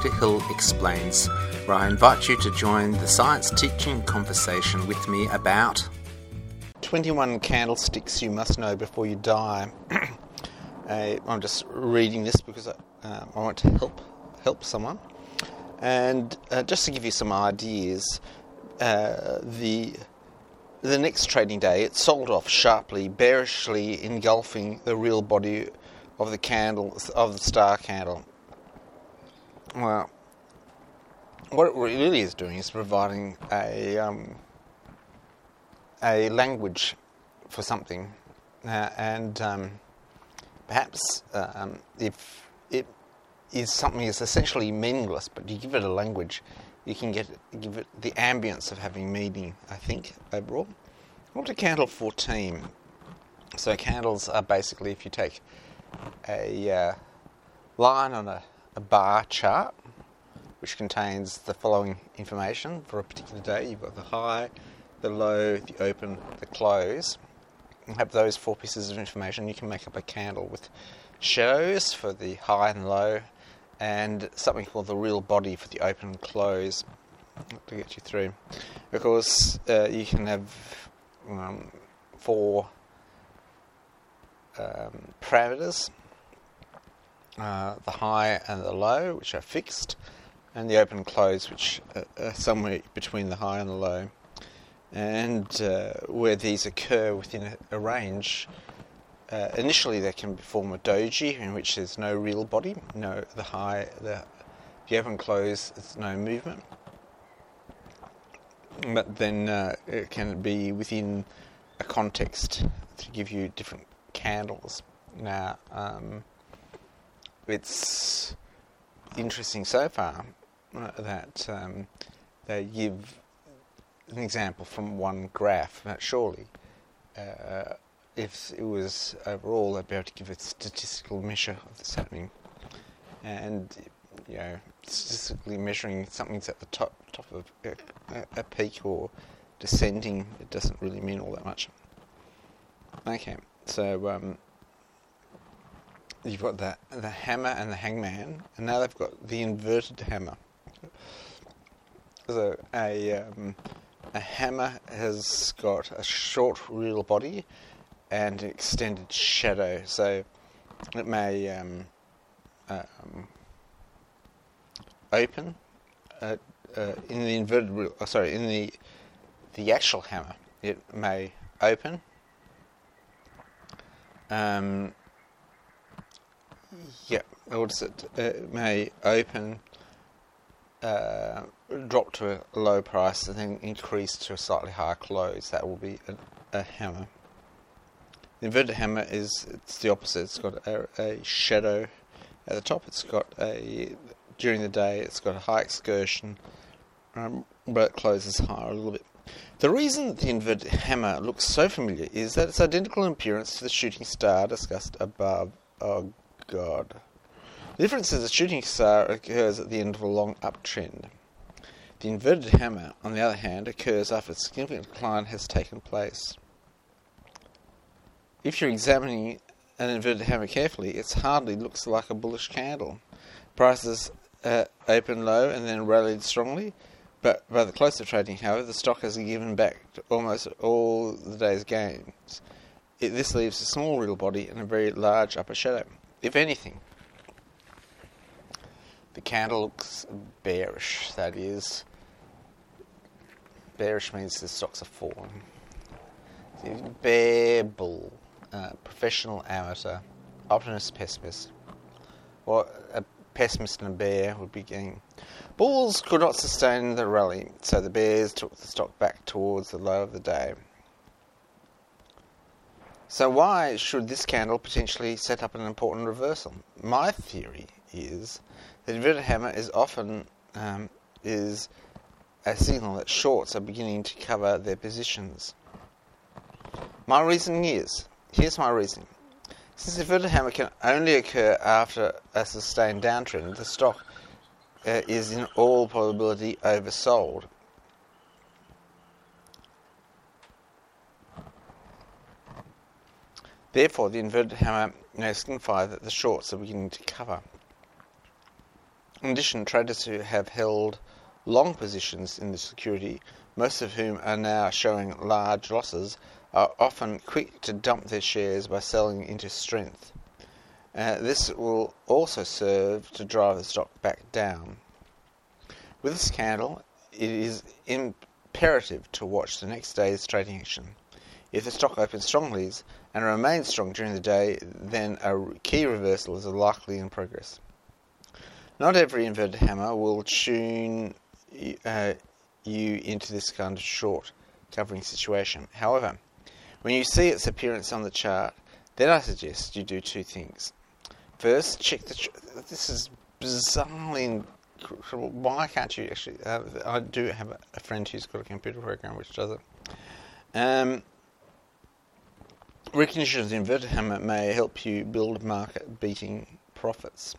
Peter Hill Explains, where I invite you to join the science teaching conversation with me about 21 candlesticks you must know before you die. uh, I'm just reading this because I, uh, I want to help help someone. And uh, just to give you some ideas, uh, the the next trading day it sold off sharply, bearishly engulfing the real body of the candle of the star candle. Well, what it really is doing is providing a um, a language for something, uh, and um, perhaps um, if it is something that's essentially meaningless, but you give it a language, you can get give it the ambience of having meaning. I think overall. What to candle fourteen? So candles are basically if you take a uh, line on a, a bar chart, which contains the following information for a particular day. You've got the high, the low, the open, the close. You have those four pieces of information. You can make up a candle with shadows for the high and low, and something called the real body for the open and close to get you through. Of course, uh, you can have um, four um, parameters uh, the high and the low, which are fixed, and the open and close, which are somewhere between the high and the low. And uh, where these occur within a, a range, uh, initially they can form a doji in which there's no real body, no the high, the, the open close, there's no movement. But then uh, it can be within a context to give you different candles. Now, um, it's interesting so far uh, that um, they give an example from one graph. But surely, uh, if it was overall, they'd be able to give a statistical measure of this happening. And you know, statistically measuring something's at the top top of a, a peak or descending, it doesn't really mean all that much. Okay, so um, you've got the the hammer and the hangman, and now they've got the inverted hammer. So a um, a hammer has got a short real body and an extended shadow, so it may um, um, open uh, uh, in the inverted real. Oh, sorry, in the the actual hammer, it may open. Um, yeah, what is it? It may open, uh, drop to a low price, and then increase to a slightly higher close. That will be a, a hammer. The inverted hammer is it's the opposite. It's got a, a, shadow at the top. It's got a during the day. It's got a high excursion, um, but it closes higher a little bit. The reason that the inverted hammer looks so familiar is that it's identical in appearance to the shooting star discussed above. Oh God. The difference is the shooting star occurs at the end of a long uptrend. The inverted hammer, on the other hand, occurs after a significant decline has taken place. If you're examining an inverted hammer carefully, it hardly looks like a bullish candle. Prices uh, open low and then rallied strongly, but by the close of trading, however, the stock has given back almost all the day's gains. It, this leaves a small real body and a very large upper shadow. If anything, the candle looks bearish. That is, bearish means the stocks are falling. Bear bull, uh, professional amateur, optimist pessimist. Or a pessimist and a bear would be getting. Bulls could not sustain the rally, so the bears took the stock back towards the low of the day. So why should this candle potentially set up an important reversal? My theory is that inverted hammer is often um, is a signal that shorts are beginning to cover their positions. My reasoning is here's my reasoning. Since inverted hammer can only occur after a sustained downtrend, the stock uh, is in all probability oversold Therefore, the inverted hammer may signify that the shorts are beginning to cover. In addition, traders who have held long positions in the security, most of whom are now showing large losses, are often quick to dump their shares by selling into strength. Uh, this will also serve to drive the stock back down. With this candle, it is imperative to watch the next day's trading action. If the stock opens strongly and remains strong during the day, then a key reversal is likely in progress. Not every inverted hammer will tune uh, you into this kind of short covering situation. However, when you see its appearance on the chart, then I suggest you do two things. First, check the. Ch- this is bizarrely incredible. Why can't you actually? Uh, I do have a, friend who's got a computer program which does it. Um, recognition of the inverted hammer may help you build market beating profits.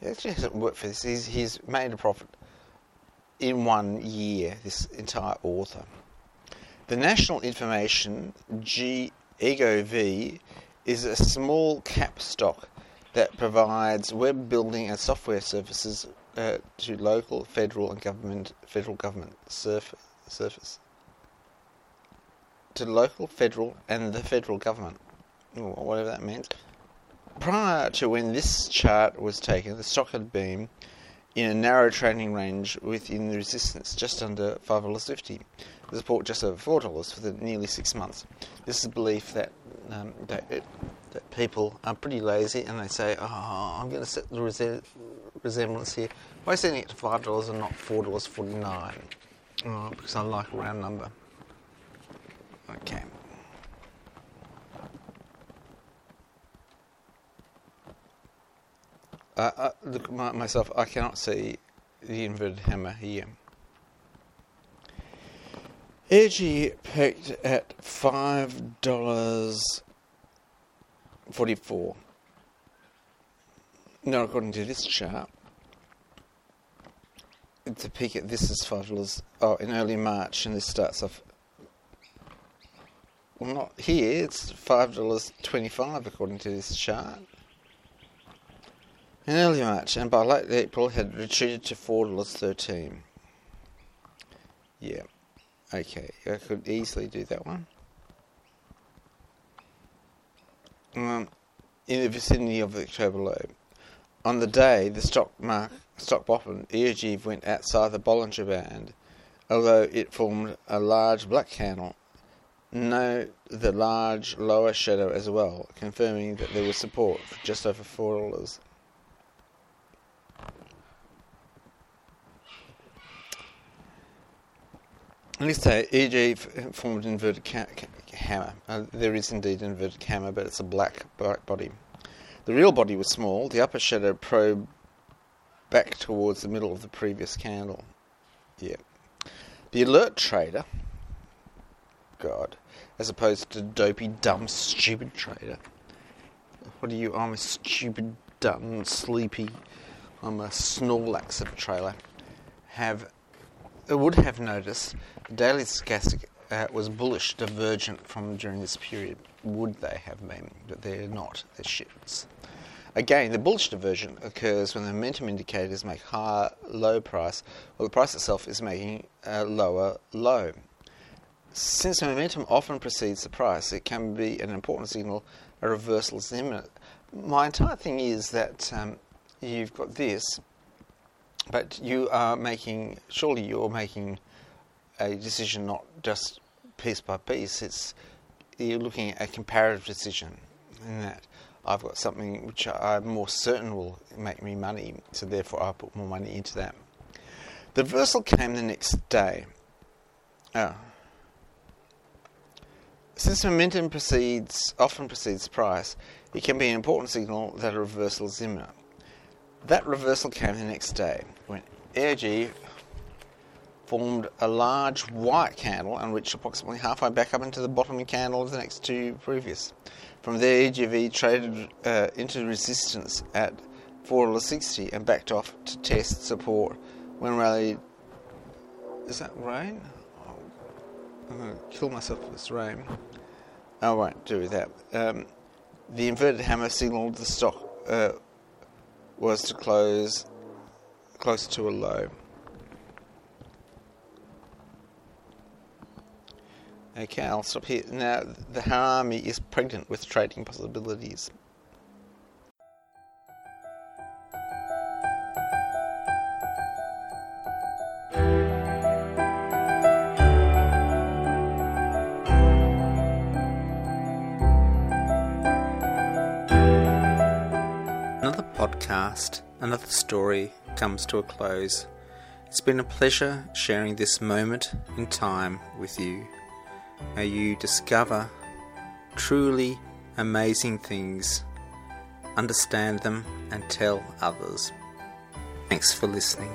It actually hasn't worked for this. He's, he's made a profit in one year, this entire author. The National Information G Ego V is a small cap stock that provides web building and software services uh, to local, federal, and government federal government surf, surface to local, federal, and the federal government, whatever that meant. Prior to when this chart was taken, the stock had been in a narrow trading range within the resistance just under $5.50, the support just over $4 for the nearly six months. This is a belief that, um, that, it, that people are pretty lazy and they say, oh, I'm going to set the res- resemblance here by setting it to $5 and not $4.49 oh, because I like a round number. Okay. Uh, uh, look my, myself, I cannot see the inverted hammer here. AG peaked at five dollars forty-four. Now, according to this chart, the peak at this is five dollars. Oh, in early March, and this starts off. Well, not here. It's five dollars twenty-five according to this chart in early March, and by late April had retreated to four dollars thirteen. Yeah, okay, I could easily do that one. Um, in the vicinity of the October low. On the day the stock mark stock bottom, EOG went outside the Bollinger Band, although it formed a large black candle. Note the large lower shadow as well, confirming that there was support for just over four dollars. Let's say EG formed inverted hammer. Uh, there is indeed an inverted hammer, but it's a black, black body. The real body was small. The upper shadow probed back towards the middle of the previous candle. Yeah. The alert trader, God, as opposed to dopey, dumb, stupid trader. What are you? I'm a stupid, dumb, sleepy. I'm a Snorlax of a trailer. Have would have noticed the daily stochastic uh, was bullish, divergent from during this period. Would they have been? But they're not. They're shifts. Again, the bullish diversion occurs when the momentum indicators make higher low price, while the price itself is making a lower low. Since momentum often precedes the price, it can be an important signal a reversal is imminent. My entire thing is that um, you've got this, but you are making, surely you're making a decision not just piece by piece, it's you're looking at a comparative decision in that I've got something which I'm more certain will make me money, so therefore I put more money into that. The reversal came the next day. Oh. Since momentum precedes, often precedes price, it can be an important signal that a reversal is imminent. That reversal came the next day when AIG formed a large white candle and reached approximately halfway back up into the bottom candle of the next two previous. From there, EGV traded uh, into resistance at $4.60 and backed off to test support when rallied. Is that rain? Oh, I'm going to kill myself with this rain. I won't do that. Um, the inverted hammer signaled the stock uh, was to close closer to a low. Okay, I'll stop here. Now, the Harami is pregnant with trading possibilities. Podcast, another story comes to a close. It's been a pleasure sharing this moment in time with you. May you discover truly amazing things, understand them, and tell others. Thanks for listening.